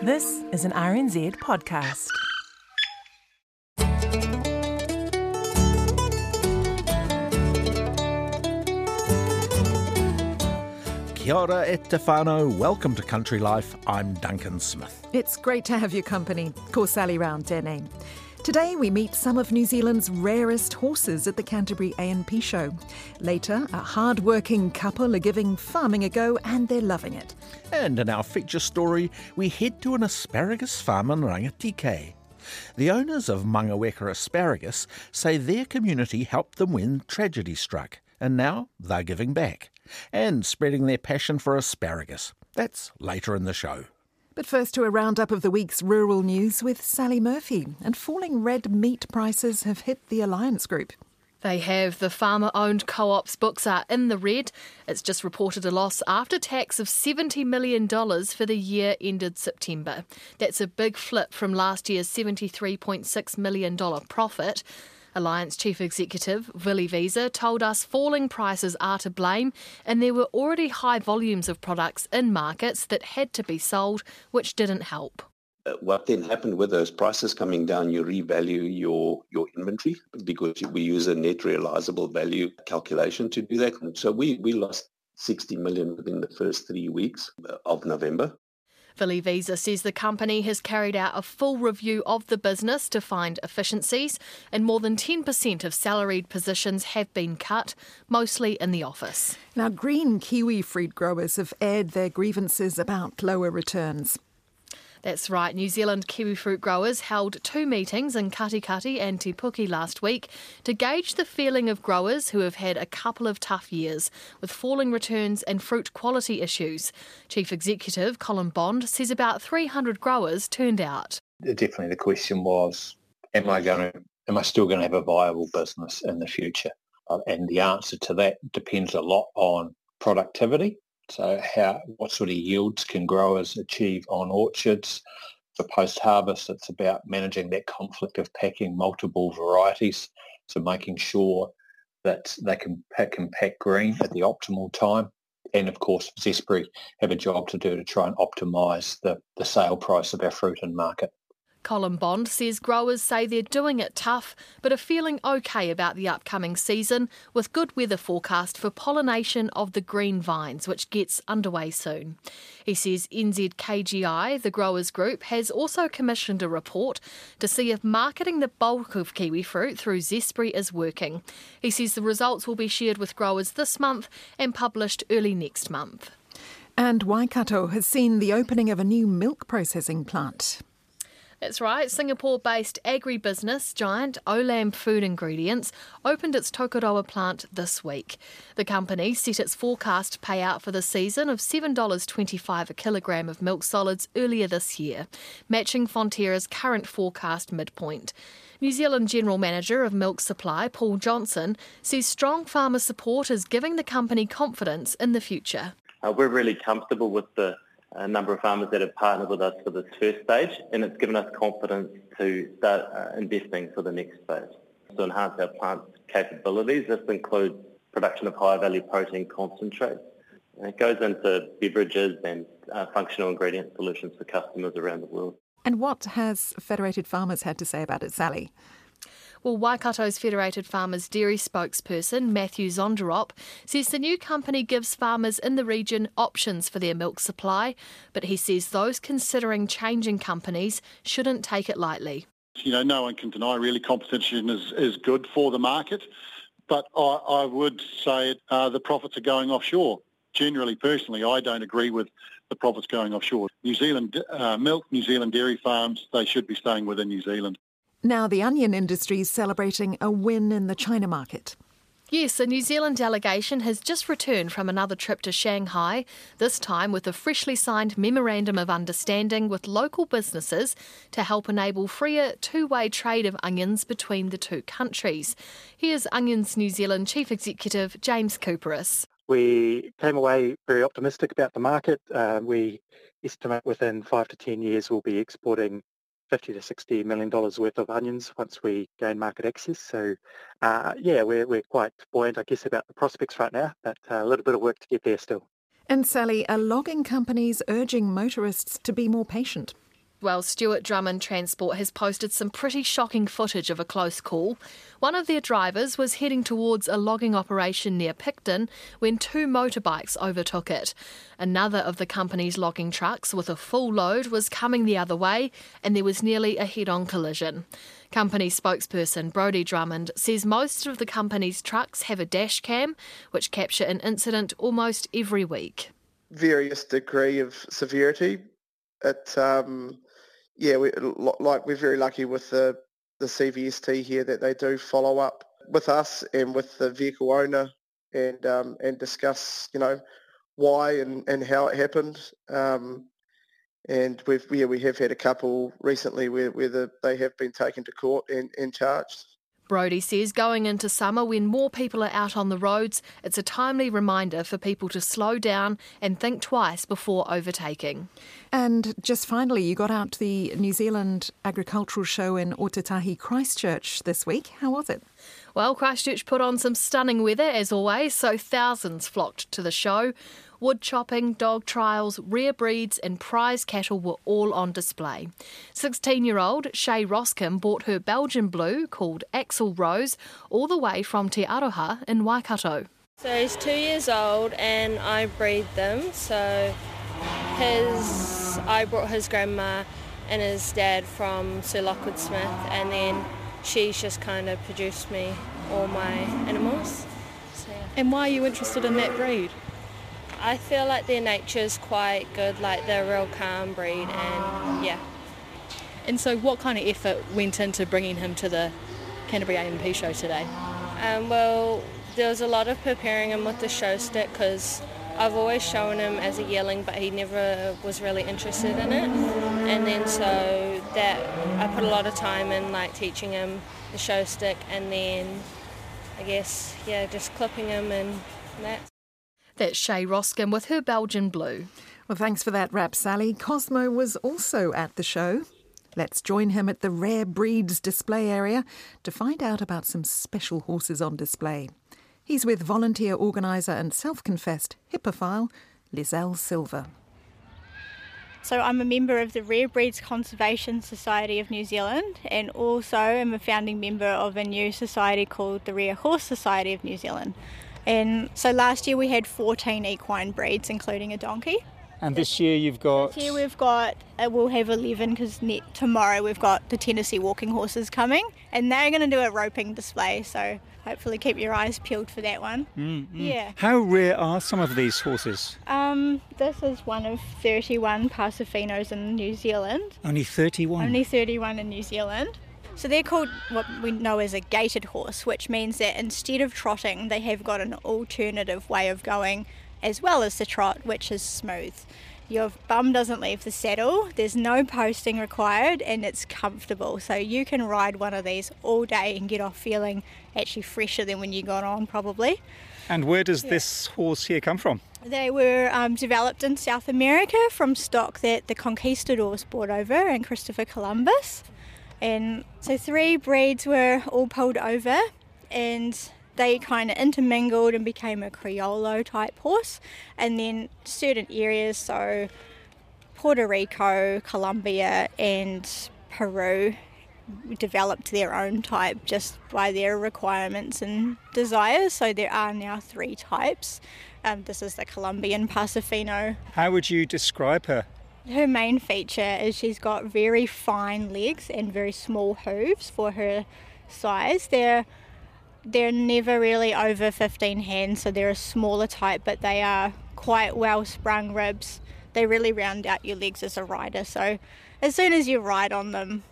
This is an RNZ podcast. Kia ora e te. Welcome to Country Life. I'm Duncan Smith. It's great to have your company. Ko Sally Round tēnei. Today we meet some of New Zealand's rarest horses at the Canterbury A&P show. Later, a hard-working couple are giving farming a go and they're loving it. And in our feature story, we head to an asparagus farm in Rangitikei. The owners of Mangaweka Asparagus say their community helped them when tragedy struck, and now they're giving back and spreading their passion for asparagus. That's later in the show. But first to a roundup of the week's rural news with Sally Murphy. And falling red meat prices have hit the Alliance Group. They have. The farmer owned co op's books are in the red. It's just reported a loss after tax of $70 million for the year ended September. That's a big flip from last year's $73.6 million profit. Alliance Chief Executive Willie Wiese told us falling prices are to blame, and there were already high volumes of products in markets that had to be sold, which didn't help. Uh, what then happened with those prices coming down, you revalue your, your inventory because we use a net realizable value calculation to do that. So we, we lost 60 million within the first three weeks of November. Willie Wiese says the company has carried out a full review of the business to find efficiencies, and more than 10% of salaried positions have been cut, mostly in the office. Now, green kiwi fruit growers have aired their grievances about lower returns. That's right. New Zealand kiwi fruit growers held two meetings in Katikati and Te Puke last week to gauge the feeling of growers who have had a couple of tough years with falling returns and fruit quality issues. Chief Executive Colin Bond says about 300 growers turned out. Definitely the question was, am I going to, am I still going to have a viable business in the future? Uh, and the answer to that depends a lot on productivity so how what sort of yields can growers achieve on orchards? For post-harvest, it's about managing that conflict of packing multiple varieties. So making sure that they can pack and pack green at the optimal time. And of course, Zespri have a job to do to try and optimise the, the sale price of our fruit in market. Colin Bond says growers say they're doing it tough, but are feeling okay about the upcoming season, with good weather forecast for pollination of the green vines, which gets underway soon. He says NZKGI, the growers group, has also commissioned a report to see if marketing the bulk of kiwi fruit through Zespri is working. He says the results will be shared with growers this month and published early next month. And Waikato has seen the opening of a new milk processing plant. That's right. Singapore based agribusiness giant Olam Food Ingredients opened its Tokoroa plant this week. The company set its forecast payout for the season of $7.25 a kilogram of milk solids earlier this year, matching Fonterra's current forecast midpoint. New Zealand General Manager of Milk Supply, Paul Johnson, says strong farmer support is giving the company confidence in the future. Uh, we're really comfortable with the a number of farmers that have partnered with us for this first stage, and it's given us confidence to start uh, investing for the next stage. To enhance our plant capabilities, this includes production of high-value protein concentrates. It goes into beverages and uh, functional ingredient solutions for customers around the world. And what has Federated Farmers had to say about it, Sally? Well, Waikato's Federated Farmers Dairy spokesperson, Matthew Zonderop, says the new company gives farmers in the region options for their milk supply, but he says those considering changing companies shouldn't take it lightly. You know, no one can deny really competition is, is good for the market, but I, I would say uh, the profits are going offshore. Generally, personally, I don't agree with the profits going offshore. New Zealand uh, milk, New Zealand dairy farms, they should be staying within New Zealand. Now, the onion industry is celebrating a win in the China market. Yes, a New Zealand delegation has just returned from another trip to Shanghai, this time with a freshly signed Memorandum of Understanding with local businesses to help enable freer two way trade of onions between the two countries. Here's Onions New Zealand Chief Executive James Kuperus. We came away very optimistic about the market. Uh, we estimate within five to 10 years we'll be exporting 50 to 60 million dollars worth of onions once we gain market access. So, uh, yeah, we're, we're quite buoyant, I guess, about the prospects right now, but uh, a little bit of work to get there still. And Sally, are logging companies urging motorists to be more patient? Well, Stuart Drummond Transport has posted some pretty shocking footage of a close call. One of their drivers was heading towards a logging operation near Picton when two motorbikes overtook it. Another of the company's logging trucks with a full load was coming the other way and there was nearly a head on collision. Company spokesperson Brodie Drummond says most of the company's trucks have a dash cam which capture an incident almost every week. Various degree of severity. It um, yeah, we, like we're very lucky with the the CVST here that they do follow up with us and with the vehicle owner and um, and discuss you know why and, and how it happened. Um, and we've yeah, we have had a couple recently where, where the, they have been taken to court and, and charged. Brodie says going into summer when more people are out on the roads, it's a timely reminder for people to slow down and think twice before overtaking. And just finally, you got out to the New Zealand Agricultural Show in Ōtautahi Christchurch this week. How was it? Well, Christchurch put on some stunning weather as always, so thousands flocked to the show. Wood chopping, dog trials, rare breeds, and prize cattle were all on display. 16 year old Shay Roscom bought her Belgian blue, called Axel Rose, all the way from Te Aroha in Waikato. So he's two years old and I breed them. So his, I brought his grandma and his dad from Sir Lockwood Smith, and then she's just kind of produced me all my animals. So, yeah. And why are you interested in that breed? I feel like their nature is quite good, like they're a real calm breed, and yeah. And so, what kind of effort went into bringing him to the Canterbury A&P show today? Um, well, there was a lot of preparing him with the show stick because I've always shown him as a yearling, but he never was really interested in it. And then so that I put a lot of time in like teaching him the show stick, and then I guess yeah, just clipping him and that. That's Shay Roscom with her Belgian Blue. Well, thanks for that rap, Sally. Cosmo was also at the show. Let's join him at the Rare Breeds display area to find out about some special horses on display. He's with volunteer organiser and self confessed hippophile Lizelle Silver. So, I'm a member of the Rare Breeds Conservation Society of New Zealand and also am a founding member of a new society called the Rare Horse Society of New Zealand. And so last year we had 14 equine breeds, including a donkey. And this year you've got. This year we've got. Uh, we'll have 11 because tomorrow we've got the Tennessee walking horses coming, and they're going to do a roping display. So hopefully keep your eyes peeled for that one. Mm-hmm. Yeah. How rare are some of these horses? Um, this is one of 31 Paso Finos in New Zealand. Only 31. Only 31 in New Zealand. So they're called what we know as a gaited horse, which means that instead of trotting, they have got an alternative way of going as well as the trot, which is smooth. Your bum doesn't leave the saddle, there's no posting required, and it's comfortable. So you can ride one of these all day and get off feeling actually fresher than when you got on, probably. And where does yeah. this horse here come from? They were um, developed in South America from stock that the conquistadors brought over and Christopher Columbus. And so three breeds were all pulled over and they kind of intermingled and became a Criollo type horse. And then certain areas, so Puerto Rico, Colombia, and Peru, developed their own type just by their requirements and desires. So there are now three types. Um, this is the Colombian Paso Fino. How would you describe her? Her main feature is she's got very fine legs and very small hooves for her size. They're they're never really over 15 hands, so they're a smaller type, but they are quite well sprung ribs. They really round out your legs as a rider. So as soon as you ride on them,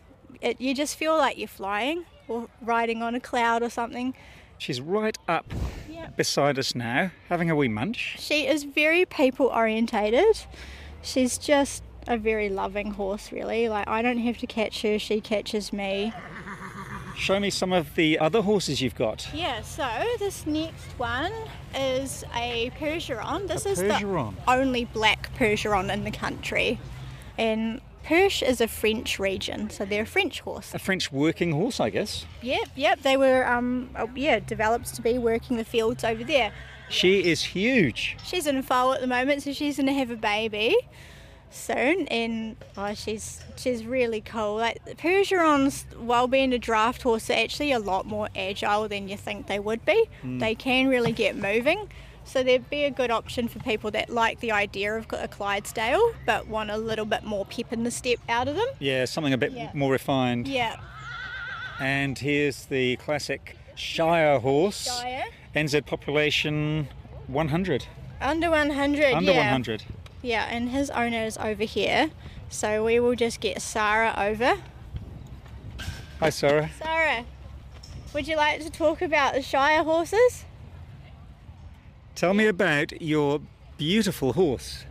it, you just feel like you're flying or riding on a cloud or something. She's right up beside us now, having a wee munch. She is very people orientated. She's just a very loving horse, really. Like, I don't have to catch her, she catches me. Show me some of the other horses you've got. Yeah, so this next one is a Percheron. This A is Percheron. the only black Percheron in the country. And Perche is a French region, so they're a French horse. A French working horse, I guess. Yep, yep, they were, um, oh, yeah, developed to be working the fields over there. She is huge. She's in foal at the moment, so she's going to have a baby soon, and oh, she's she's really cool. Like Percherons, while being a draft horse, are actually a lot more agile than you think they would be. Mm. They can really get moving. So they'd be a good option for people that like the idea of a Clydesdale, but want a little bit more pep in the step out of them. Yeah, something a bit Yeah. more refined. Yeah. And here's the classic Shire horse. Shire. NZ population 100. Under 100. Under yeah. 100. Yeah, and his owner is over here. So we will just get Sarah over. Hi, Sarah. Sarah, would you like to talk about the Shire horses? Tell me about your beautiful horse.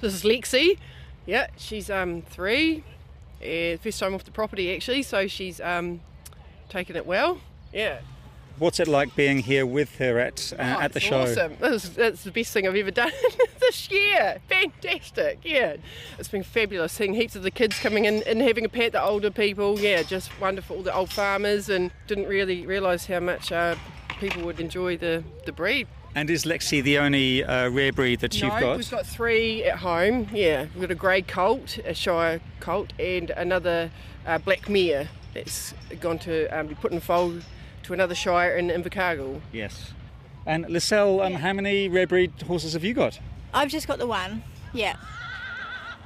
This is Lexi. Yeah, she's um three. Uh, first time off the property actually, so she's um taken it well. Yeah. What's it like being here with her at uh, Oh, at the show? Awesome. This is, that's the best thing I've ever done this year. Fantastic. Yeah. It's been fabulous seeing heaps of the kids coming in and having a pat, the older people. Yeah, just wonderful. The old farmers and didn't really realise how much uh, people would enjoy the, the breed. And is Lexi the only uh, rare breed that you've no, got? we've got three at home. Yeah, we've got a grey colt, a Shire colt, and another uh, black mare that's gone to um, be put in foal to another Shire in Invercargill. Yes. And Lizelle, um, how many rare breed horses have you got? I've just got the one. Yeah.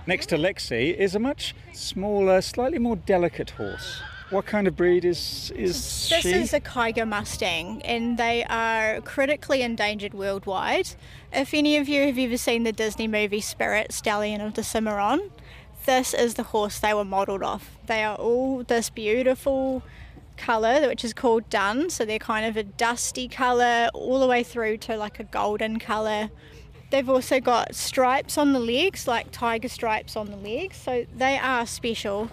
Next to Lexi is a much smaller, slightly more delicate horse. What kind of breed is is This she? is a Kiger Mustang, and they are critically endangered worldwide. If any of you have ever seen the Disney movie Spirit, Stallion of the Cimarron, this is the horse they were modelled off. They are all this beautiful colour, which is called dun, so they're kind of a dusty colour all the way through to like a golden colour. They've also got stripes on the legs, like tiger stripes on the legs, so they are special.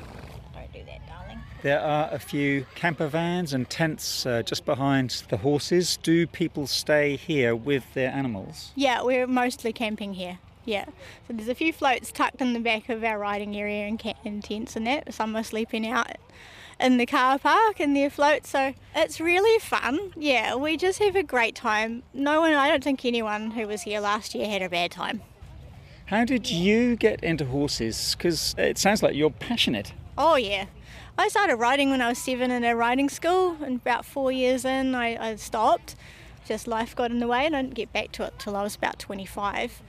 Don't do that, darling. There are a few camper vans and tents uh, just behind the horses. Do people stay here with their animals? Yeah, we're mostly camping here. Yeah, so there's a few floats tucked in the back of our riding area and, ca- and tents and that. Some are sleeping out in the car park in their floats, so it's really fun. Yeah, we just have a great time. No one, I don't think anyone who was here last year had a bad time. How did you get into horses? Because it sounds like you're passionate. Oh yeah. I started riding when I was seven in a riding school, and about four years in, I, I stopped. Just life got in the way, and I didn't get back to it till I was about 25.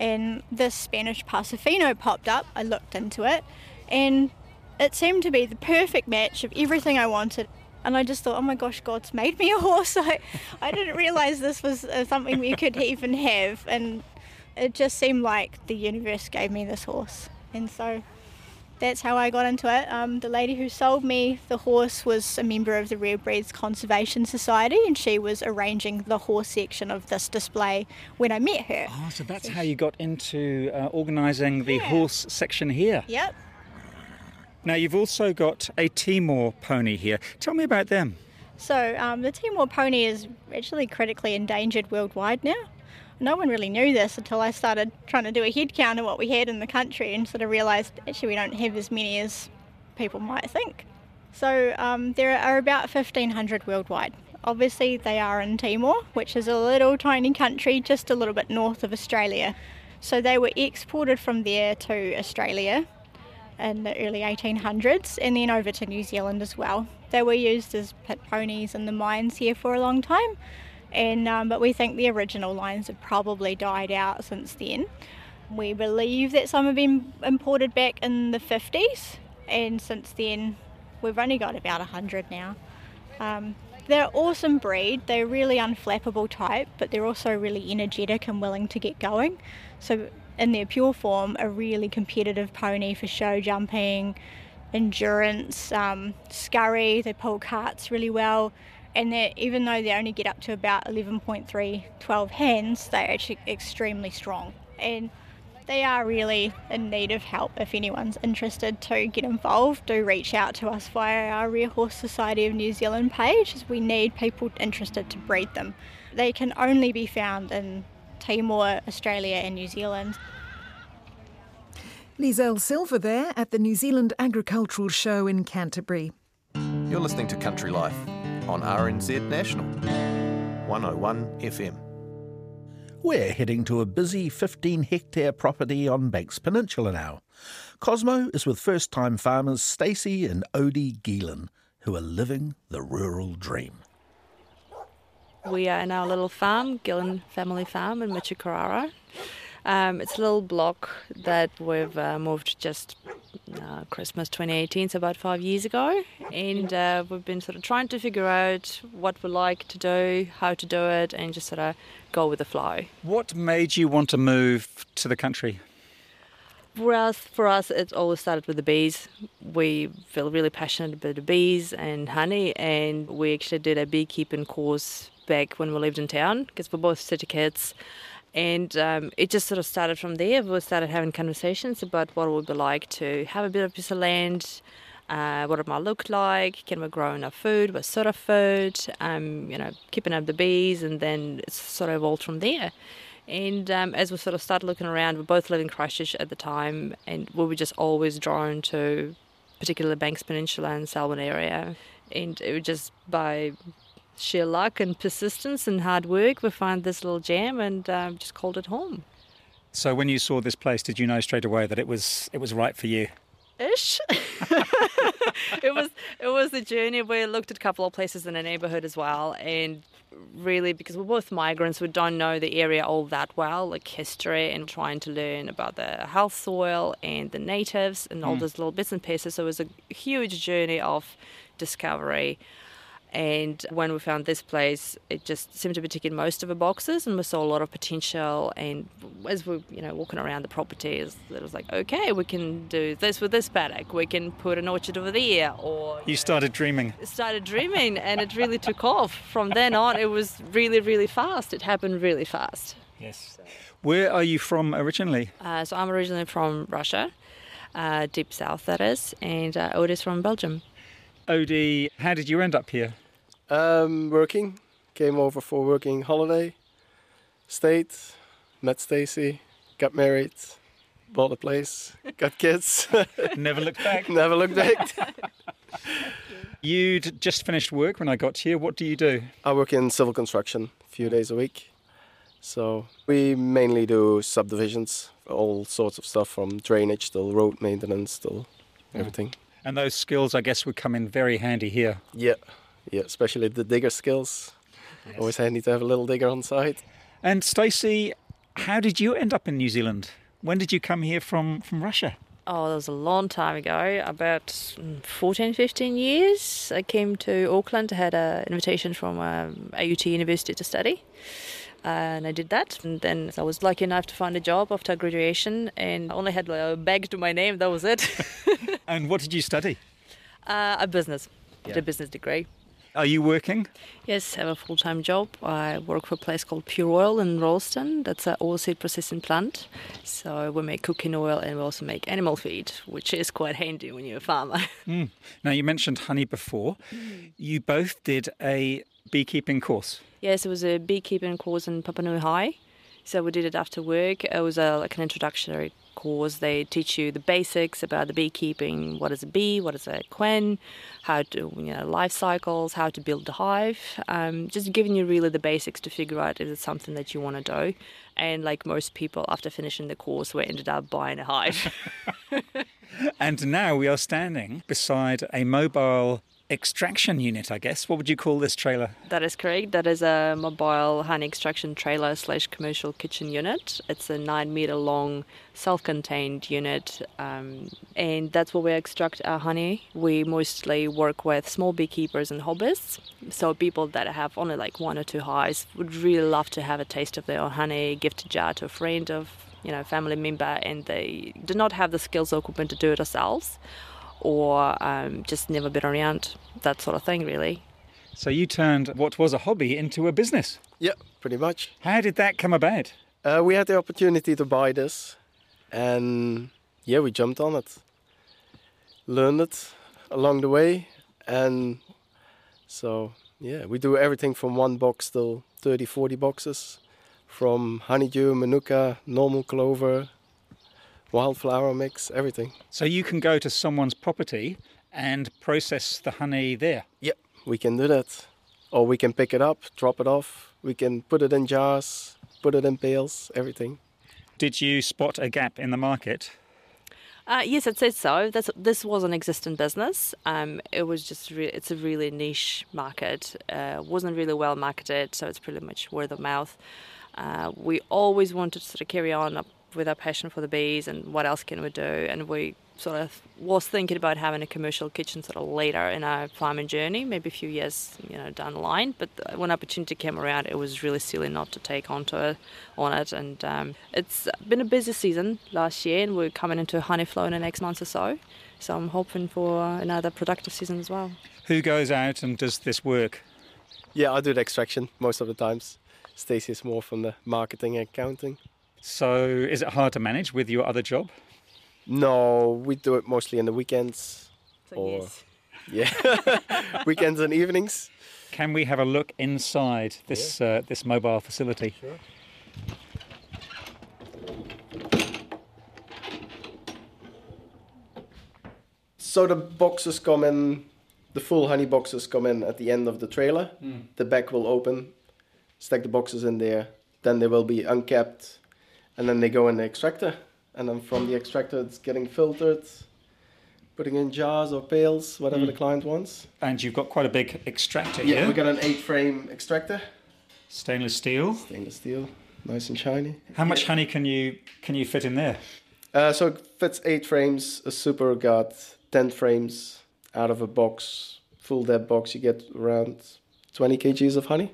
And this Spanish Paso Fino popped up. I looked into it, and it seemed to be the perfect match of everything I wanted. And I just thought, oh my gosh, God's made me a horse. I, I didn't realise this was uh, something we could even have. And it just seemed like the universe gave me this horse. And so that's how I got into it. Um, the lady who sold me the horse was a member of the Rare Breeds Conservation Society, and she was arranging the horse section of this display when I met her. Oh, so that's how you got into uh, organising the horse section here. Yep. Now, you've also got a Timor pony here. Tell me about them. So um, the Timor pony is actually critically endangered worldwide now. No one really knew this until I started trying to do a head count of what we had in the country and sort of realised actually we don't have as many as people might think. So um, there are about 1,500 worldwide. Obviously, they are in Timor, which is a little tiny country just a little bit north of Australia. So they were exported from there to Australia in the early 1800s and then over to New Zealand as well. They were used as pit ponies in the mines here for a long time, and um, but we think the original lines have probably died out since then. We believe that some have been imported back in the 50s, and since then we've only got about 100 now. Um, they're an awesome breed. They're really unflappable type, but they're also really energetic and willing to get going. So, in their pure form, a really competitive pony for show jumping, endurance, um, scurry. They pull carts really well, and even though they only get up to about 11.3, 12 hens, they're actually extremely strong. And they are really in need of help. If anyone's interested to get involved, do reach out to us via our Rare Horse Society of New Zealand page as we need people interested to breed them. They can only be found in Timor, Australia, and New Zealand. Lizelle Silver there at the New Zealand Agricultural Show in Canterbury. You're listening to Country Life on RNZ National, 101 FM. We're heading to a busy 15 hectare property on Banks Peninsula now. Cosmo is with first time farmers Stacey and Odie Geelan, who are living the rural dream. We are in our little farm, Gillen Family Farm in Motukarara. Um, it's a little block that we've uh, moved just uh, Christmas 2018, so about five years ago, and uh, we've been sort of trying to figure out what we like to do, how to do it, and just sort of go with the flow. What made you want to move to the country? For us, for us, it always started with the bees. We feel really passionate about the bees and honey, and we actually did a beekeeping course back when we lived in town because we're both city kids. And um, it just sort of started from there. We started having conversations about what it would be like to have a bit of piece of land, uh, what it might look like, can we grow enough food, what sort of food, um, you know, keeping up the bees, and then it's sort of evolved from there. And um, as we sort of started looking around, we both lived in Christchurch at the time, and we were just always drawn to particularly Banks Peninsula and Selwyn area. And it was just by sheer luck and persistence and hard work, we found this little gem and um, just called it home. So when you saw this place, did you know straight away that it was it was right for you? Ish. it was it was a journey. We looked at a couple of places in the neighbourhood as well, and really because we're both migrants, we don't know the area all that well, like history and trying to learn about the health soil and the natives and all Mm. those little bits and pieces. So it was a huge journey of discovery. And when we found this place, it just seemed to be ticking most of the boxes, and we saw a lot of potential. And as we, you know, walking around the properties, it was like, okay, we can do this with this paddock. We can put an orchard over there, or You started dreaming. started dreaming, and it really took off. From then on, it was really, really fast. It happened really fast. Yes. Where are you from originally? Uh, so I'm originally from Russia, uh, deep south that is, and uh, Otis from Belgium. Odie, how did you end up here? Um, working. Came over for working holiday. Stayed. Met Stacy. Got married. Bought a place. Got kids. Never looked back. Never looked back. You'd just finished work when I got here. What do you do? I work in civil construction a few days a week. So we mainly do subdivisions, all sorts of stuff from drainage till road maintenance till everything. And those skills, I guess, would come in very handy here. Yeah, yeah, especially the digger skills. Always handy to have a little digger on site. And Stacey, how did you end up in New Zealand? When did you come here from, from Russia? Oh, that was a long time ago, about mm, 14, 15 years. I came to Auckland, I had an invitation from um, AUT University to study. And I did that. And then I was lucky enough to find a job after graduation and I only had like, a bag to my name, that was it. And what did you study? uh, a business, Yeah. did a business degree. Are you working? Yes, I have a full time job. I work for a place called Pure Oil in Rolleston. That's an oilseed processing plant. So we make cooking oil and we also make animal feed, which is quite handy when you're a farmer. Mm. Now, you mentioned honey before. You both did a beekeeping course. yes, it was a beekeeping course in Papanui High. So we did it after work. It was a, like an introductory course. They teach you the basics about the beekeeping. What is a bee? What is a queen? How to, you know, life cycles, how to build a hive. Um, just giving you really the basics to figure out is it something that you want to do. And like most people, after finishing the course, we ended up buying a hive. And now we are standing beside a mobile extraction unit, I guess. What would you call this trailer? That is correct. That is a mobile honey extraction trailer slash commercial kitchen unit. It's a nine meter long self contained unit, um, and that's where we extract our honey. We mostly work with small beekeepers and hobbyists. So, people that have only like one or two hives would really love to have a taste of their own honey, gift a jar to a friend of you know family member, and they do not have the skills or equipment to do it ourselves or um, just never been around that sort of thing really. So you turned what was a hobby into a business. Yeah, pretty much. How did that come about? Uh, we had the opportunity to buy this, and yeah, we jumped on it. Learned it along the way, and so yeah, we do everything from one box till 30, 40 boxes, from honeydew, manuka, normal clover, wildflower mix, everything. So you can go to someone's property and process the honey there. Yep, we can do that. Or we can pick it up, drop it off. We can put it in jars, put it in pails, everything. Did you spot a gap in the market? Uh, yes, I'd say so. That's, this was an existing business. Um, it was just re- it's a really niche market. Uh, wasn't really well marketed, so it's pretty much word of mouth. Uh, we always wanted to sort of carry on up with our passion for the bees and what else can we do, and we sort of was thinking about having a commercial kitchen sort of later in our farming journey, maybe a few years you know down the line. But when opportunity came around, it was really silly not to take onto it, on it. And um, it's been a busy season last year, and we're coming into honey flow in the next month or so. So I'm hoping for another productive season as well. Who goes out and does this work? Yeah, I do the extraction most of the times. Stacey is more from the marketing and accounting. So is it hard to manage with your other job? No, we do it mostly in the weekends. So or yeah, weekends and evenings. Can we have a look inside this uh, this mobile facility? Sure. So the boxes come in, the full honey boxes come in at the end of the trailer. Mm. The back will open, stack the boxes in there, then they will be uncapped, and then they go in the extractor. And then from the extractor, it's getting filtered, putting in jars or pails, whatever Mm. the client wants. And you've got quite a big extractor Yeah, here. we got an eight frame extractor. Stainless steel. Stainless steel, nice and shiny. How much honey can you can you fit in there? Uh, so it fits eight frames. A super got 10 frames out of a box. Full dead box, you get around 20 kgs of honey.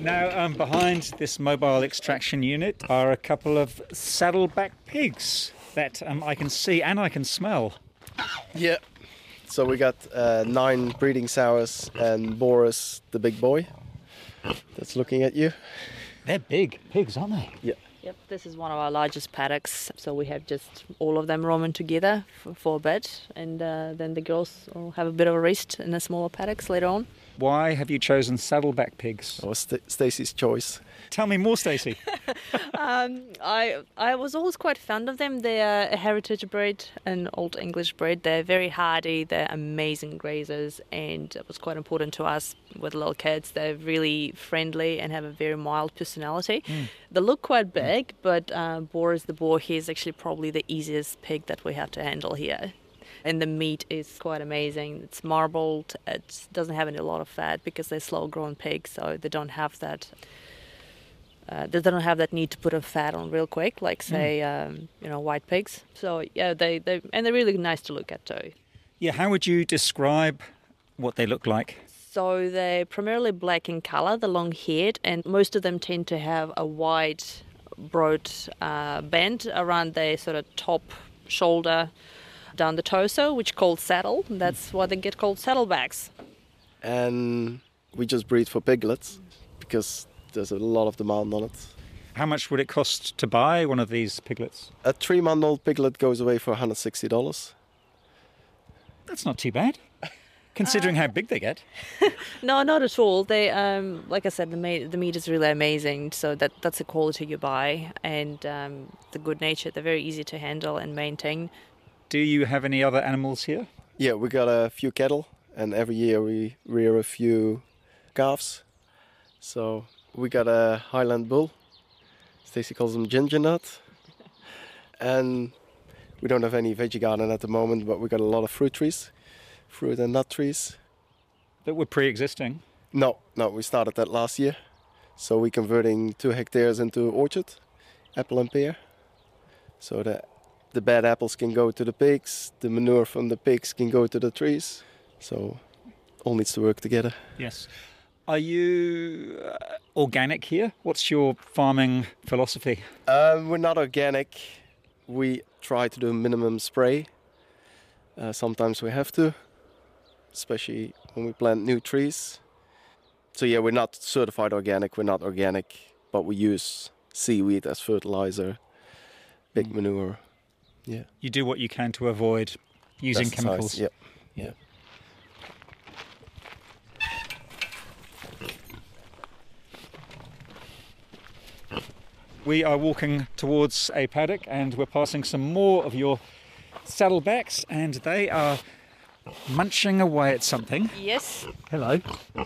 Now, um, behind this mobile extraction unit are a couple of saddleback pigs that um, I can see and I can smell. Yeah. So we got uh, nine breeding sows and Boris, the big boy, that's looking at you. They're big pigs, aren't they? Yeah. Yep, this is one of our largest paddocks. So we have just all of them roaming together for, for a bit, and uh, then the girls will have a bit of a rest in the smaller paddocks later on. Why have you chosen saddleback pigs? That was St- Stacey's choice. Tell me more, Stacey. um, I I was always quite fond of them. They are a heritage breed, an old English breed. They're very hardy. They're amazing grazers, and it was quite important to us with little kids. They're really friendly and have a very mild personality. Mm. They look quite big, but uh, Boris the boar he is actually probably the easiest pig that we have to handle here. And the meat is quite amazing. It's marbled. It doesn't have any a lot of fat because they're slow-grown pigs, so they don't have that uh, they don't have that need to put a fat on real quick, like say um, you know white pigs. So yeah, they they and they're really nice to look at too. Yeah, how would you describe what they look like? So they're primarily black in color, the long haired, and most of them tend to have a wide, broad uh, band around their sort of top shoulder, down the torso, which called saddle. That's why they get called saddlebacks. And we just breed for piglets because there's a lot of demand on it. How much would it cost to buy one of these piglets? A three month old piglet goes away for $160. That's not too bad, considering how big they get. No, not at all. They, um, like I said, the meat, the meat is really amazing. So that that's the quality you buy, and um, the good nature. They're very easy to handle and maintain. Do you have any other animals here? Yeah, we got a few cattle, and every year we rear a few calves. So we got a Highland bull. Stacy calls him Ginger Nut. And we don't have any veggie garden at the moment, but we got a lot of fruit trees, fruit and nut trees. That were pre-existing. No, no, we started that last year. So we're converting two hectares into orchard, apple and pear. So that the bad apples can go to the pigs, the manure from the pigs can go to the trees. So all needs to work together. Yes. Are you uh, organic here? What's your farming philosophy? Um, we're not organic. We try to do minimum spray. Uh, sometimes we have to, especially when we plant new trees. So yeah, we're not certified organic. We're not organic, but we use seaweed as fertilizer, big manure. Yeah. You do what you can to avoid using Pesticides, chemicals. Yep. Yeah. We are walking towards a paddock and we're passing some more of your saddlebacks and they are munching away at something. Yes. Hello.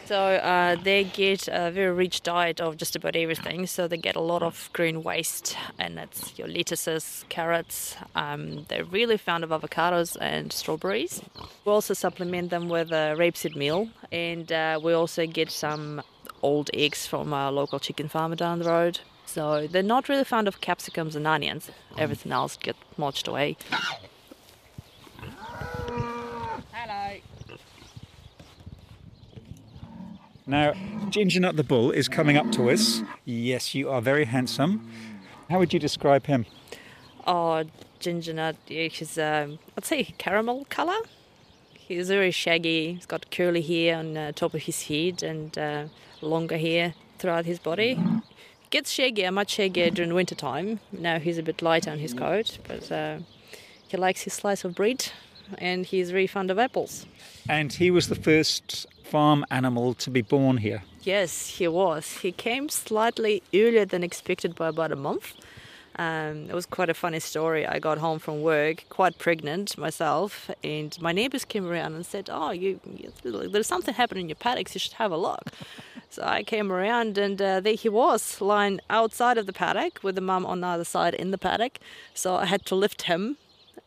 So uh, they get a very rich diet of just about everything. So they get a lot of green waste, and that's your lettuces, carrots. Um, they're really fond of avocados and strawberries. We also supplement them with uh, rapeseed meal, and uh, we also get some old eggs from our local chicken farmer down the road. So they're not really fond of capsicums and onions. Everything else gets mulched away. Now, Ginger Nut the bull is coming up to us. Yes, you are very handsome. How would you describe him? Oh, ginger nut. yeah, He's, um, I'd say caramel color. He's very shaggy. He's got curly hair on the top of his head and uh, longer hair throughout his body. Gets shaggier, much shaggier during winter time. Now he's a bit lighter on his coat, but uh, he likes his slice of bread, and he's very fond of apples. And he was the first farm animal to be born here. Yes, he was. He came slightly earlier than expected by about a month. Um, it was quite a funny story. I got home from work, quite pregnant myself, and my neighbours came around and said, "Oh, you, you there's something happening in your paddocks. You should have a look." So I came around, and uh, there he was, lying outside of the paddock with the mum on the other side in the paddock. So I had to lift him.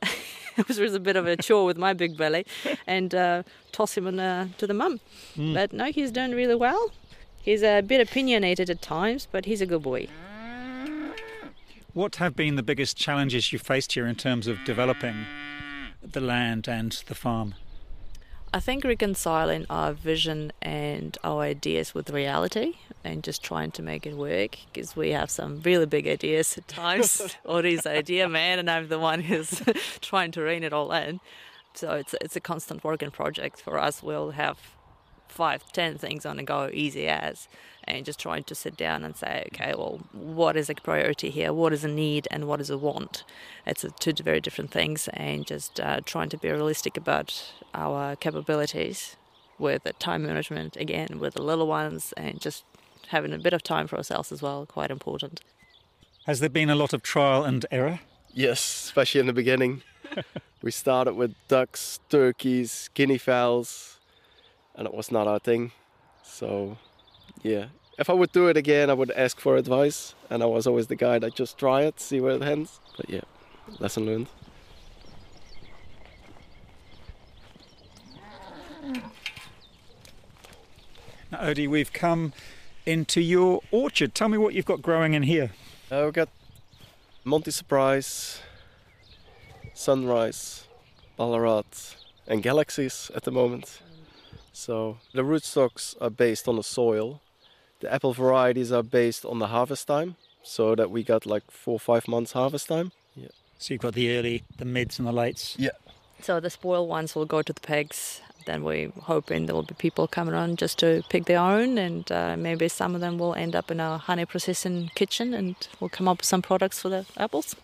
it was, was a bit of a chore with my big belly, and uh, toss him in, uh, to the mum. Mm. But no, he's doing really well. He's a bit opinionated at times, but he's a good boy. What have been the biggest challenges you faced here in terms of developing the land and the farm? I think reconciling our vision and our ideas with reality and just trying to make it work because we have some really big ideas at times. Ori's idea, man, and I'm the one who's trying to rein it all in. So it's, it's a constant working project for us. We'll have five, ten things on the go, easy as, and just trying to sit down and say, okay, well, what is a priority here? What is a need and what is a want? It's a, two very different things, and just uh, trying to be realistic about our capabilities with the time management, again, with the little ones, and just having a bit of time for ourselves as well, quite important. Has there been a lot of trial and error? Yes, especially in the beginning. we started with ducks, turkeys, guinea fowls, and it was not our thing. So, yeah. If I would do it again, I would ask for advice, and I was always the guy that just try it, see where it ends. But yeah, lesson learned. Now, Odie, we've come into your orchard. Tell me what you've got growing in here. Uh, we've got Monty Surprise, Sunrise, Ballarat, and Galaxies at the moment. So the rootstocks are based on the soil. The apple varieties are based on the harvest time, so that we got like four or five months harvest time. Yeah. So you've got the early, the mids, and the lates. Yeah. So the spoiled ones will go to the pigs. Then we're hoping there will be people coming around just to pick their own, and uh, maybe some of them will end up in our honey processing kitchen, and we'll come up with some products for the apples.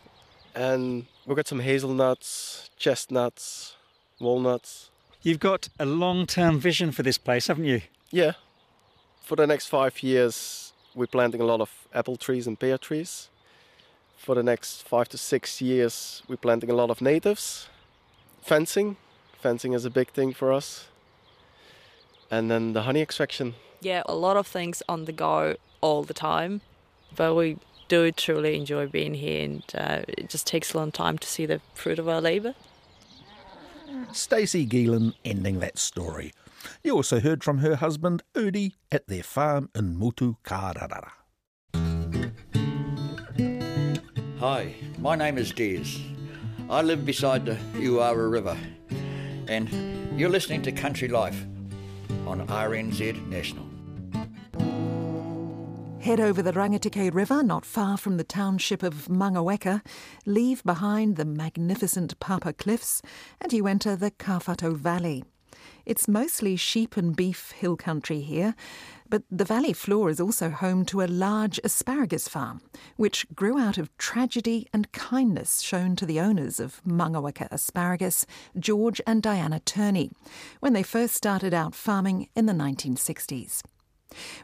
And we've got some hazelnuts, chestnuts, walnuts. You've got a long-term vision for this place, haven't you? Yeah. For the next five years, we're planting a lot of apple trees and pear trees. For the next five to six years, we're planting a lot of natives. Fencing. Fencing is a big thing for us. And then the honey extraction. Yeah, a lot of things on the go all the time, but we do truly enjoy being here, and uh, it just takes a long time to see the fruit of our labour. Stacey Geelan ending that story. You also heard from her husband Udi at their farm in Motukarara. Hi, my name is Des. I live beside the Uara River, and you're listening to Country Life on RNZ National. Head over the Rangitikei River, not far from the township of Mangaweka, leave behind the magnificent Papa Cliffs, and you enter the Kawhatau Valley. It's mostly sheep and beef hill country here, but the valley floor is also home to a large asparagus farm, which grew out of tragedy and kindness shown to the owners of Mangaweka Asparagus, George and Diana Turney, when they first started out farming in the 1960s.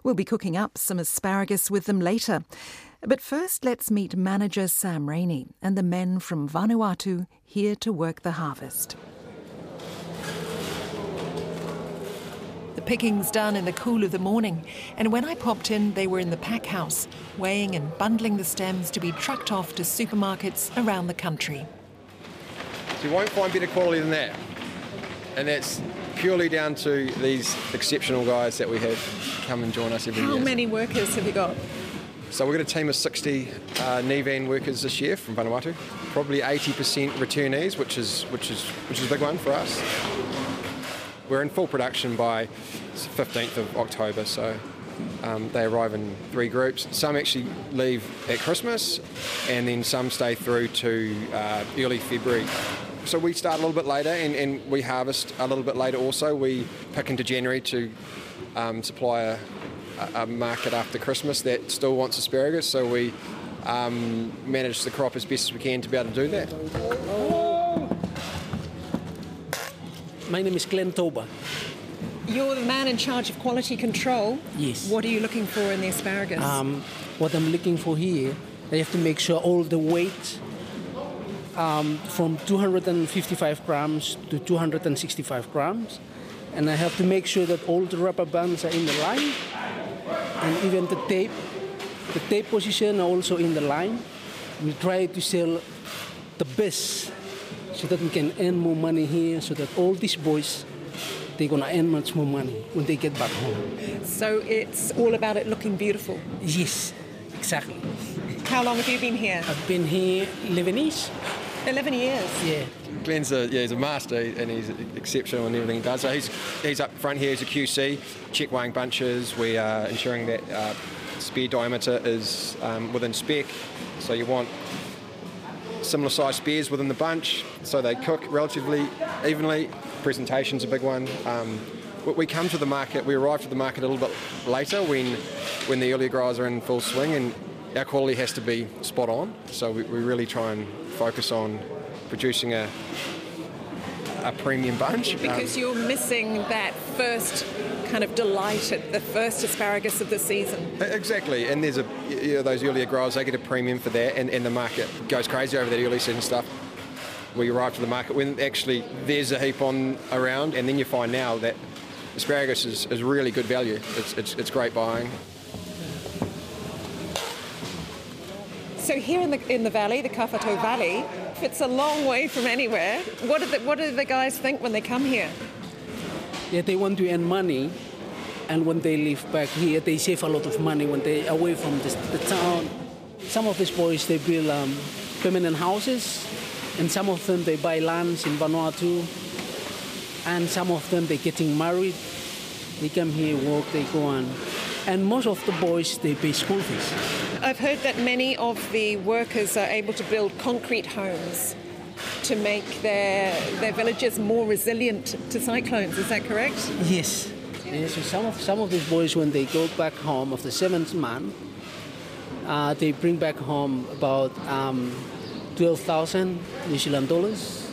We'll be cooking up some asparagus with them later. But first, let's meet manager Sam Rainey and the men from Vanuatu here to work the harvest. The picking's done in the cool of the morning, and when I popped in, they were in the pack house, weighing and bundling the stems to be trucked off to supermarkets around the country. So you won't find better quality than that. And that's purely down to these exceptional guys that we have come and join us every How year. How many workers have you got? So we've got a team of 60 uh, ni-Van workers this year from Vanuatu. Probably 80% returnees, which is which is which is a big one for us. We're in full production by 15th of October, so um, they arrive in three groups. Some actually leave at Christmas, and then some stay through to uh, early February. So we start a little bit later, and, and we harvest a little bit later. Also, we pick into January to um, supply a, a market after Christmas that still wants asparagus. So we um, manage the crop as best as we can to be able to do that. My name is Glenn Toba. You're the man in charge of quality control. Yes. What are you looking for in the asparagus? Um, what I'm looking for here, I have to make sure all the weight um, from 255 grams to 265 grams. And I have to make sure that all the rubber bands are in the line and even the tape. The tape position are also in the line. We try to sell the best so that we can earn more money here so that all these boys they're gonna earn much more money when they get back home. so it's all about it looking beautiful. Yes, exactly. How long have you been here? I've been here 11 years. 11 years. Yeah. Glenn's a, yeah, he's a master and he's exceptional in everything he does. So he's, he's up front here as a QC, check weighing bunches. We are ensuring that uh, spear diameter is um, within spec. So you want similar sized spears within the bunch so they cook relatively evenly. Presentation's a big one. Um, we- come to the market, we arrive to the market a little bit later when, when the earlier growers are in full swing and our quality has to be spot on. So we, we really try and focus on producing a, a premium bunch. Um, Because you're missing that first kind of delight at the first asparagus of the season. Exactly, and there's a you know, those earlier growers they get a premium for that, and, and the market goes crazy over that early season stuff. We arrive to the market when actually there's a heap on around, and then you find now that asparagus is, is really good value. It's, it's, it's great buying. So here in the in the valley, the Kawhatau Valley, it's a long way from anywhere. What do the, what do the guys think when they come here? Yeah, they want to earn money, and when they live back here, they save a lot of money when they away from the, the town. Some of these boys they build um, permanent houses, and some of them they buy lands in Vanuatu, and some of them they getting married. They come here, work, they go on, and most of the boys they pay school fees. I've heard that many of the workers are able to build concrete homes to make their their villages more resilient to cyclones. Is that correct? Yes. yes so some of some of these boys, when they go back home of the seventh month, uh, they bring back home about um, twelve thousand New Zealand dollars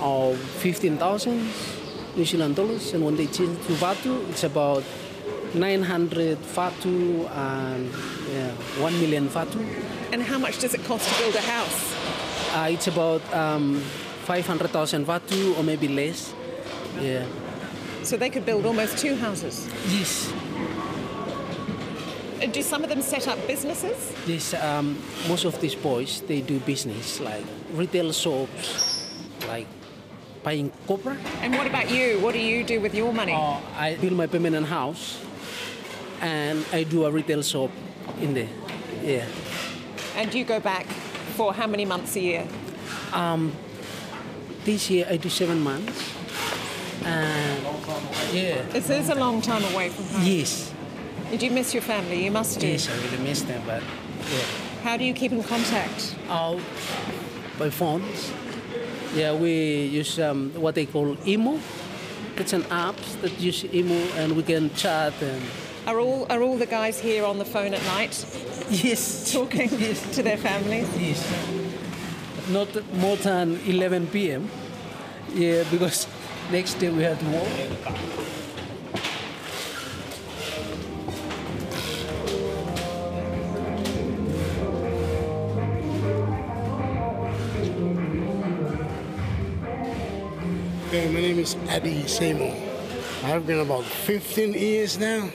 or fifteen thousand New Zealand dollars, and when they change to Vatu, it's about nine hundred Vatu and yeah, one million Vatu. And how much does it cost to build a house? Uh, it's about um, five hundred thousand Vatu or maybe less. Yeah. So they could build almost two houses. Yes. And do some of them set up businesses? Yes, um, most of these boys they do business like retail shops, like buying copra. And what about you? What do you do with your money? I build my permanent house, and I do a retail shop in there. Yeah. And you go back for how many months a year? Um, this year I do seven months. And yeah. This is a long time away from home. Yes. Did you miss your family? You must do. Yes, I really miss them, but yeah. How do you keep in contact? Out by phones. Yeah, we use um, what they call imo. It's an app that uses imo, and we can chat and. Are all are all the guys here on the phone at night? Yes. Talking to their families. Yes. Not more than 11 p.m. Yeah, because next day we have to work. Okay, my name is Adi Seymour. I've been about 15 years now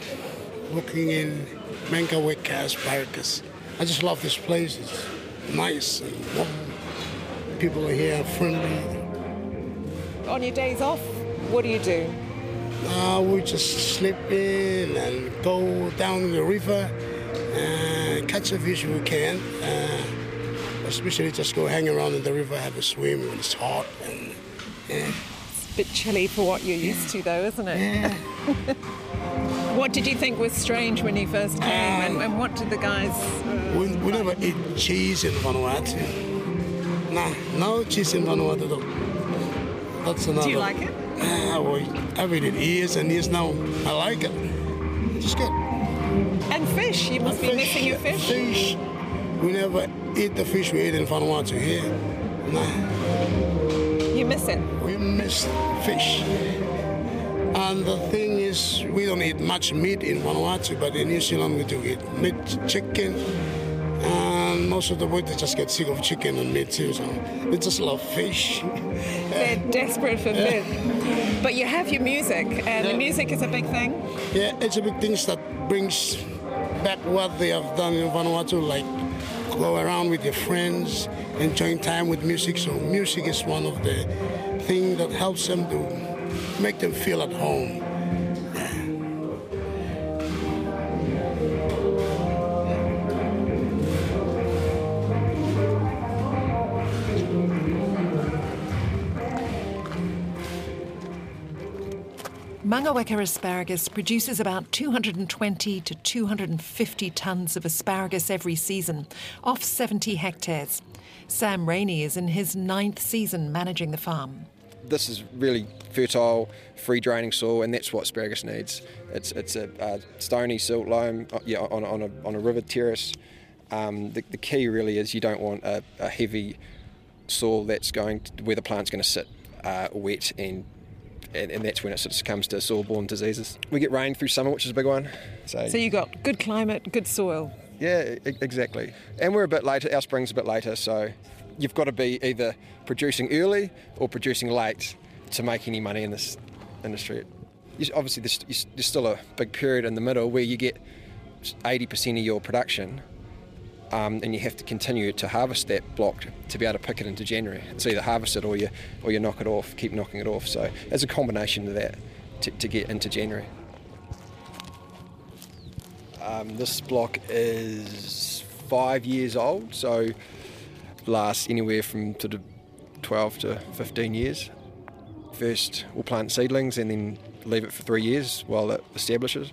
working in Mangaweka Asparagus. I just love this place. It's nice and warm. People are here friendly. On your days off, what do you do? Uh, we just sleep in and go down the river and catch a fish we can. Uh, especially just go hang around in the river, have a swim when it's hot. And, yeah. It's a bit chilly for what you're used to, though, isn't it? what did you think was strange when you first came, and, and what did the guys? We, we never eat cheese in Vanuatu. Nah, no cheese in Vanuatu though. That's another. Do you like it? Nah, well, I've eaten years and years now. I like it. It's good. And fish, you must And be missing your fish. Fish. We never eat the fish we eat in Vanuatu here. Nah. You miss it? We miss fish. And the thing is, we don't eat much meat in Vanuatu, but in New Zealand we do eat meat, chicken, and most of the boys they just get sick of chicken and meat too. So they just love fish. They're desperate for fish. But you have your music, and the music is a big thing. Yeah, it's a big thing that brings back what they have done in Vanuatu, like go around with your friends, enjoying time with music. So music is one of the things that helps them to make them feel at home. Mangaweka asparagus produces about 220 to 250 tonnes of asparagus every season, off 70 hectares. Sam Rainey is in his ninth season managing the farm. This is really fertile, free draining soil, and that's what asparagus needs. It's it's a, stony silt loam, uh, yeah, on, on a on a river terrace. Um, the, the key really is you don't want a, a heavy soil that's going to, where the plant's going to sit uh, wet and, and and that's when it sort of succumbs to soil-borne diseases. We get rain through summer, which is a big one. So, So you got good climate, good soil. yeah, e- exactly. And we're a bit later. Our spring's a bit later, so you've got to be either producing early or producing late to make any money in this industry. You- Obviously, there's, there's still a big period in the middle where you get 80% of your production, um, and you have to continue to harvest that block to be able to pick it into January. It's either harvest it or you or you knock it off, keep knocking it off. So it's a combination of that to, to get into January. Um, this block is five years old, so lasts anywhere from sort of 12 to 15 years. First, we'll plant seedlings and then leave it for three years while it establishes.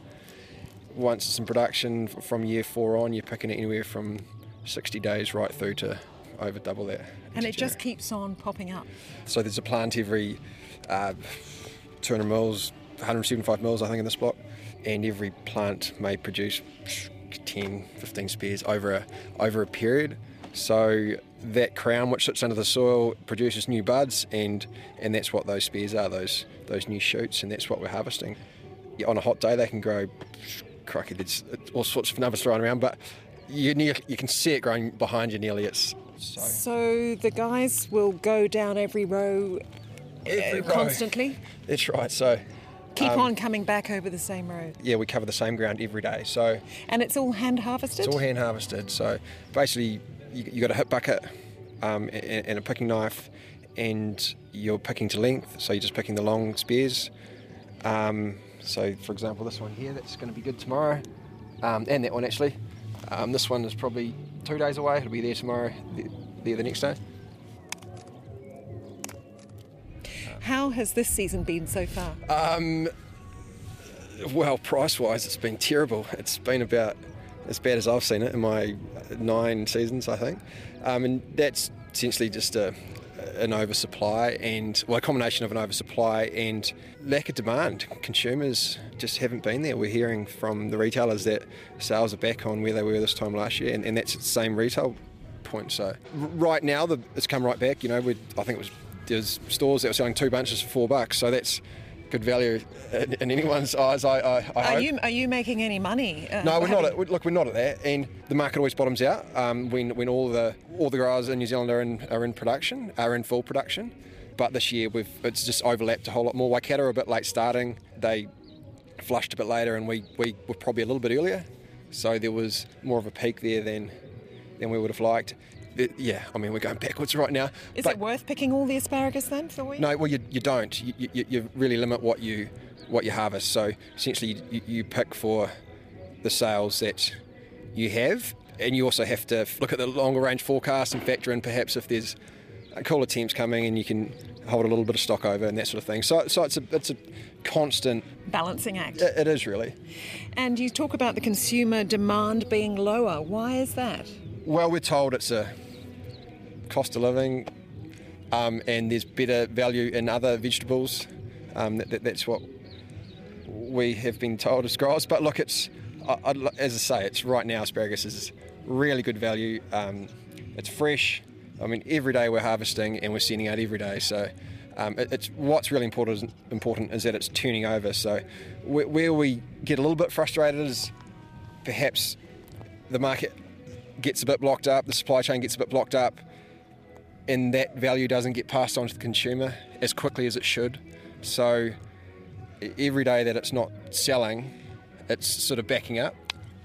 Once it's in production, from year four on, you're picking it anywhere from 60 days right through to over double that. And it just keeps on popping up. So there's a plant every uh, 200 mils, 175 mils, I think, in this block, and every plant may produce 10, 15 spears over a over a period. So that crown which sits under the soil produces new buds, and and that's what those spears are, those those new shoots, and that's what we're harvesting. On a hot day, they can grow. Crikey, there's all sorts of numbers thrown around, but you near, you can see it growing behind you nearly. It's so So the guys will go down every row uh, Every row. constantly. that's right. So Keep um, on coming back over the same road. yeah, we cover the same ground every day. So And it's all hand harvested? it's all hand harvested. So basically, you, you got a hip bucket um, and, and a picking knife, and you're picking to length. So you're just picking the long spears. Um, so, for example, this one here, that's going to be good tomorrow, um, and that one actually. Um, this one is probably two days away. It'll be there tomorrow, there the next day. How has this season been so far? Um, Well, price wise, it's been terrible. It's been about as bad as I've seen it in my nine seasons, I think. Um, and that's essentially just a, an oversupply and, well, a combination of an oversupply and lack of demand. Consumers just haven't been there. We're hearing from the retailers that sales are back on where they were this time last year, and, and that's the same retail point. So, right now, the, it's come right back. You know, I think it was there's stores that were selling two bunches for four bucks, so that's value in, in anyone's eyes. I, I, I Are hope. you are you making any money? uh, No, we're having- not. At, look, we're not at that, and the market always bottoms out um, when when all the all the growers in New Zealand are in are in production, are in full production. But this year we've it's just overlapped a whole lot more. Waikato are a bit late starting. They flushed a bit later, and we, we were probably a little bit earlier. So there was more of a peak there than than we would have liked. Yeah, I mean we're going backwards right now. Is but it worth picking all the asparagus then for you? no, well, you, you don't. You, you, you really limit what you what you harvest. So essentially, you, you pick for the sales that you have, and you also have to look at the longer range forecast and factor in perhaps if there's cooler temps coming, and you can hold a little bit of stock over and that sort of thing. So, so it's a it's a constant. Balancing act. It, it is really. And you talk about the consumer demand being lower. Why is that? Well, we're told it's a cost of living, um, and there's better value in other vegetables. Um, that, that, that's what we have been told as growers. But look, it's I, I, as I say, it's right now asparagus is really good value. Um, it's fresh. I mean, every day we're harvesting and we're sending out every day. So. Um, it, it's what's really important important is that it's turning over. So, where, where we get a little bit frustrated is perhaps the market gets a bit blocked up, the supply chain gets a bit blocked up, and that value doesn't get passed on to the consumer as quickly as it should. So every day that it's not selling, it's sort of backing up.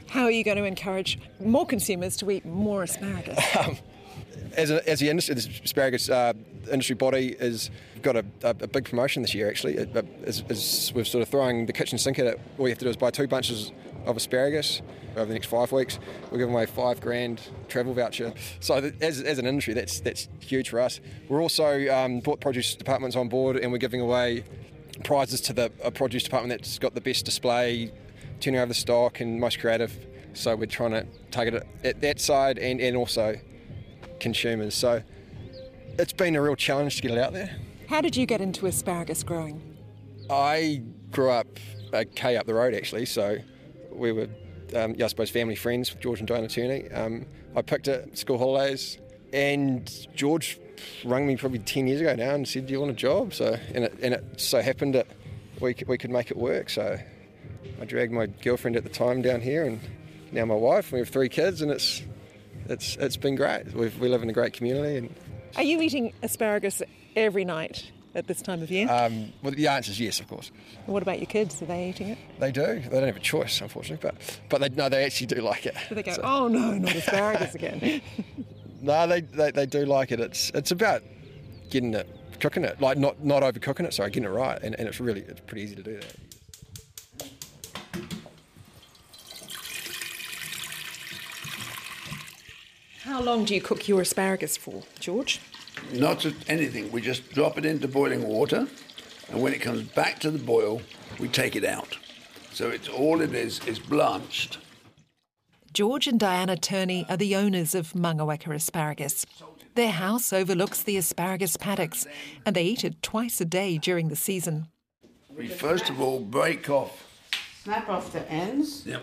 How are you going to encourage more consumers to eat more asparagus? As, a, as the industry, the asparagus uh, industry body is got a, a, a big promotion this year. Actually, it, it, we're sort of throwing the kitchen sink at it. All you have to do is buy two bunches of asparagus over the next five weeks. We're giving away five grand travel voucher. So as, as an industry, that's that's huge for us. We're also um, brought produce departments on board, and we're giving away prizes to the a produce department that's got the best display, turning over the stock, and most creative. So we're trying to target it at that side and, and also consumers. So it's been a real challenge to get it out there. How did you get into asparagus growing? I grew up a K up the road actually, so we were, um, yeah, I suppose, family friends with George and Diana Turney. Um, I picked it school holidays, and George rang me probably 10 years ago now and said, Do you want a job? So, and it, and it so happened that we we could make it work. So I dragged my girlfriend at the time down here, and now my wife, and we have three kids, and it's, it's, it's been great. We've, we live in a great community, and Are you eating asparagus every night at this time of year? um, well, the answer is yes, of course. what about your kids? Are they eating it? They do. They don't have a choice, unfortunately, but but they no, they actually do like it. Do they go, So- oh no, not asparagus again? No, they, they they do like it. It's it's about getting it, cooking it, like not not overcooking it. Sorry, getting it right, and, and it's really it's pretty easy to do that. How long do you cook your asparagus for, George? Not just anything. We just drop it into boiling water, and when it comes back to the boil, we take it out. So it's all it is is blanched. George and Diana Turney are the owners of Mangaweka Asparagus. Their house overlooks the asparagus paddocks, and they eat it twice a day during the season. We first of all break off. Snap off the ends. Yep.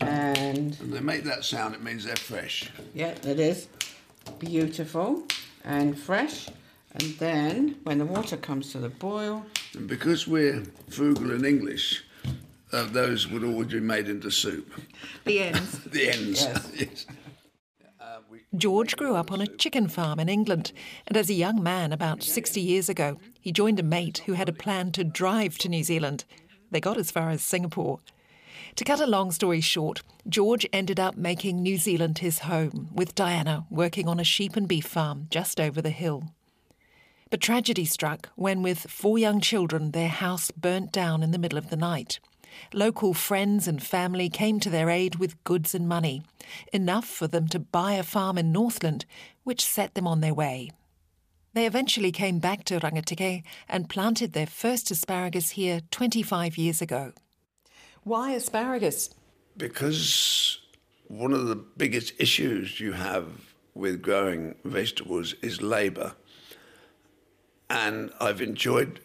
And When they make that sound, it means they're fresh. yeah, it is beautiful and fresh. And then when the water comes to the boil, And because we're frugal and English, uh, those would always be made into soup. The ends. the ends. Yes. yes. George grew up on a chicken farm in England, and as a young man about 60 years ago, he joined a mate who had a plan to drive to New Zealand. They got as far as Singapore. To cut a long story short, George ended up making New Zealand his home, with Diana working on a sheep and beef farm just over the hill. But tragedy struck when, with four young children, their house burnt down in the middle of the night. Local friends and family came to their aid with goods and money, enough for them to buy a farm in Northland, which set them on their way. They eventually came back to Rangitikei and planted their first asparagus here 25 years ago. Why asparagus? Because one of the biggest issues you have with growing vegetables is labour. And I've enjoyed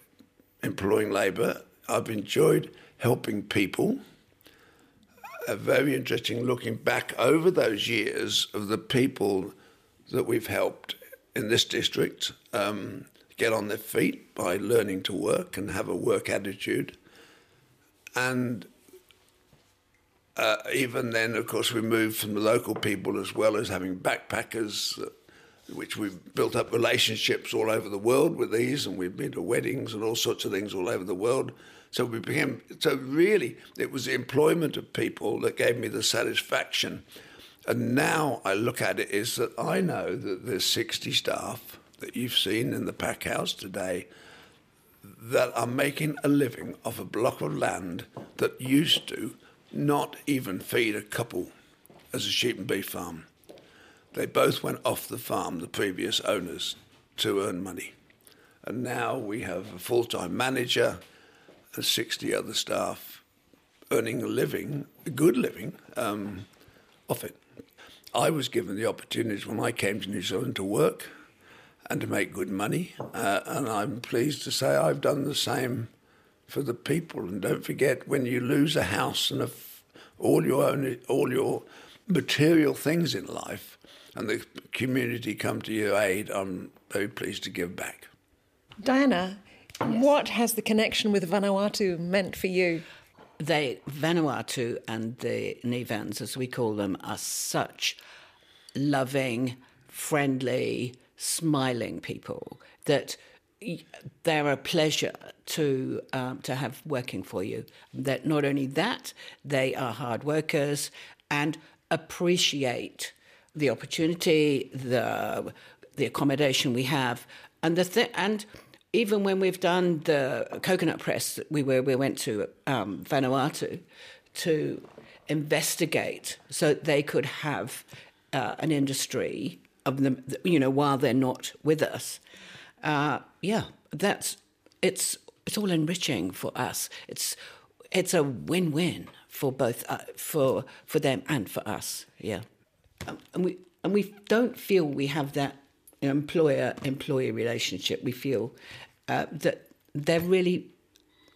employing labour, I've enjoyed helping people. Uh, very interesting looking back over those years of the people that we've helped in this district um, get on their feet by learning to work and have a work attitude. And uh, even then, of course, we moved from the local people as well as having backpackers, uh, which we've built up relationships all over the world with these, and we've been to weddings and all sorts of things all over the world. So we became so really it was the employment of people that gave me the satisfaction. And now I look at it is that I know that there's 60 staff that you've seen in the pack house today that are making a living off a block of land that used to not even feed a couple as a sheep and beef farm. They both went off the farm, the previous owners, to earn money. And now we have a full time manager and 60 other staff earning a living, a good living, um, off it. I was given the opportunities when I came to New Zealand to work and to make good money, uh, and I'm pleased to say I've done the same for the people. And don't forget, when you lose a house and a f- all your own, all your material things in life, and the community come to your aid, I'm very pleased to give back. Diana, what has the connection with Vanuatu meant for you? They Vanuatu and the ni-Vans, as we call them, are such loving, friendly, smiling people that they're a pleasure to um, to have working for you. That not only that, they are hard workers and appreciate the opportunity, the the accommodation we have, and the th- and even when we've done the coconut press, we were we went to um, Vanuatu to investigate so they could have uh, an industry of them, you know, while they're not with us. Uh, yeah, that's it's it's all enriching for us. It's it's a win-win for both uh, for for them and for us. Yeah, um, and we and we don't feel we have that employer-employee relationship. We feel uh, that they're really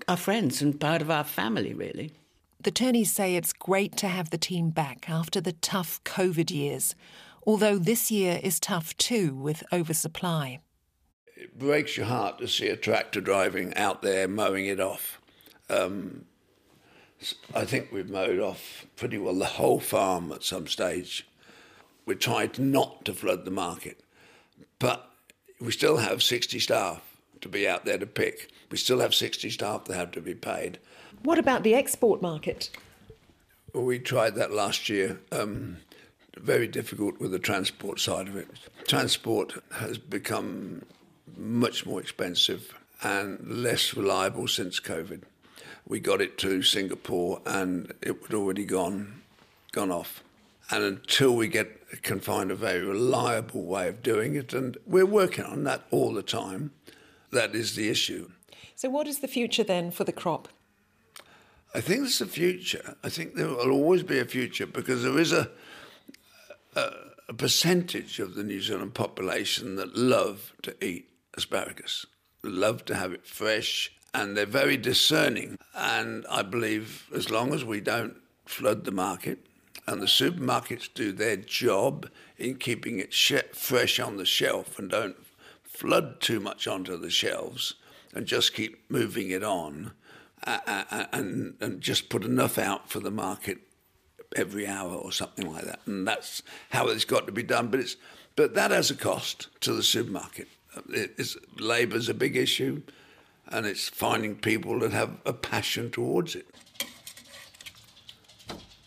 our friends and part of our family, really. The Turneys say it's great to have the team back after the tough COVID years, although this year is tough too with oversupply. It breaks your heart to see a tractor driving out there mowing it off. Um, I think we've mowed off pretty well the whole farm at some stage. We tried not to flood the market, but we still have 60 staff to be out there to pick. We still have 60 staff that have to be paid. What about the export market? We tried that last year. Um, very difficult with the transport side of it. Transport has become much more expensive and less reliable since COVID. We got it to Singapore and it had already gone gone off. And until we get can find a very reliable way of doing it, and we're working on that all the time, that is the issue. So, what is the future then for the crop? I think there's a future. I think there will always be a future because there is a, a, a percentage of the New Zealand population that love to eat asparagus, love to have it fresh, and they're very discerning. And I believe as long as we don't flood the market and the supermarkets do their job in keeping it fresh on the shelf and don't flood too much onto the shelves and just keep moving it on uh, and, and just put enough out for the market every hour or something like that. And that's how it's got to be done. But it's but that has a cost to the supermarket. It's, labour's a big issue, and it's finding people that have a passion towards it.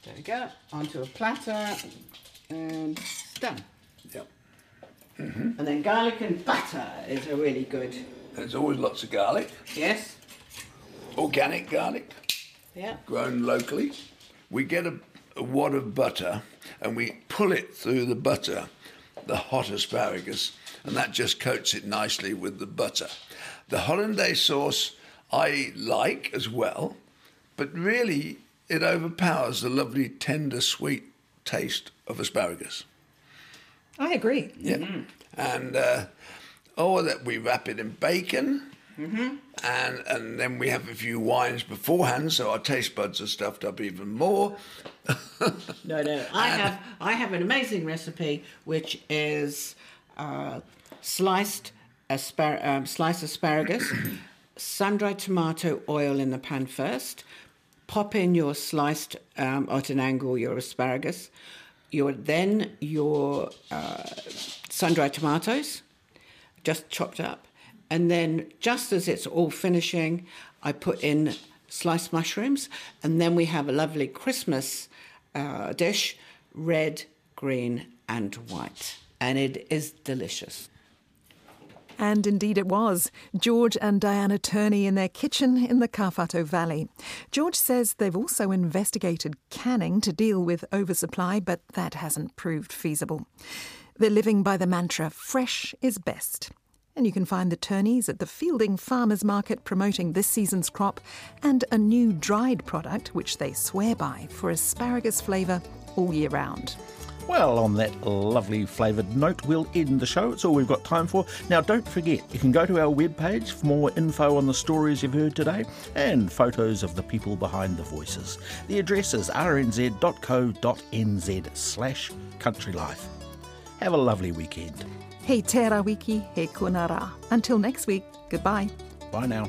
There we go. Onto a platter, and it's done. Yep. Mm-hmm. And then garlic and butter is a really good. There's always lots of garlic. Yes. Organic garlic. Yeah. Grown locally. We get a, a wad of butter and we pull it through the butter, the hot asparagus, and that just coats it nicely with the butter. The hollandaise sauce I like as well, but really it overpowers the lovely tender sweet taste of asparagus. I agree. Yeah. And uh, oh, that we wrap it in bacon. Mm-hmm. And and then we have a few wines beforehand, so our taste buds are stuffed up even more. No, no. I have I have an amazing recipe which is sliced aspar- um, sliced asparagus, sun-dried tomato oil in the pan first. Pop in your sliced um, at an angle your asparagus. Your then your uh, sun-dried tomatoes, just chopped up, and then just as it's all finishing, I put in sliced mushrooms, and then we have a lovely Christmas uh, dish, red, green, and white, and it is delicious. And indeed it was. George and Diana Turney in their kitchen in the Kawhatau Valley. George says they've also investigated canning to deal with oversupply, but that hasn't proved feasible. They're living by the mantra fresh is best. And you can find the Turneys at the Feilding Farmers Market promoting this season's crop and a new dried product which they swear by for asparagus flavour all year round. Well, on that lovely flavoured note, we'll end the show. It's all we've got time for. Now, don't forget, you can go to our webpage for more info on the stories you've heard today and photos of the people behind the voices. The address is rnz.co.nz slash countrylife. Have a lovely weekend. He tera wiki, he kunara. Until next week, goodbye. Bye now.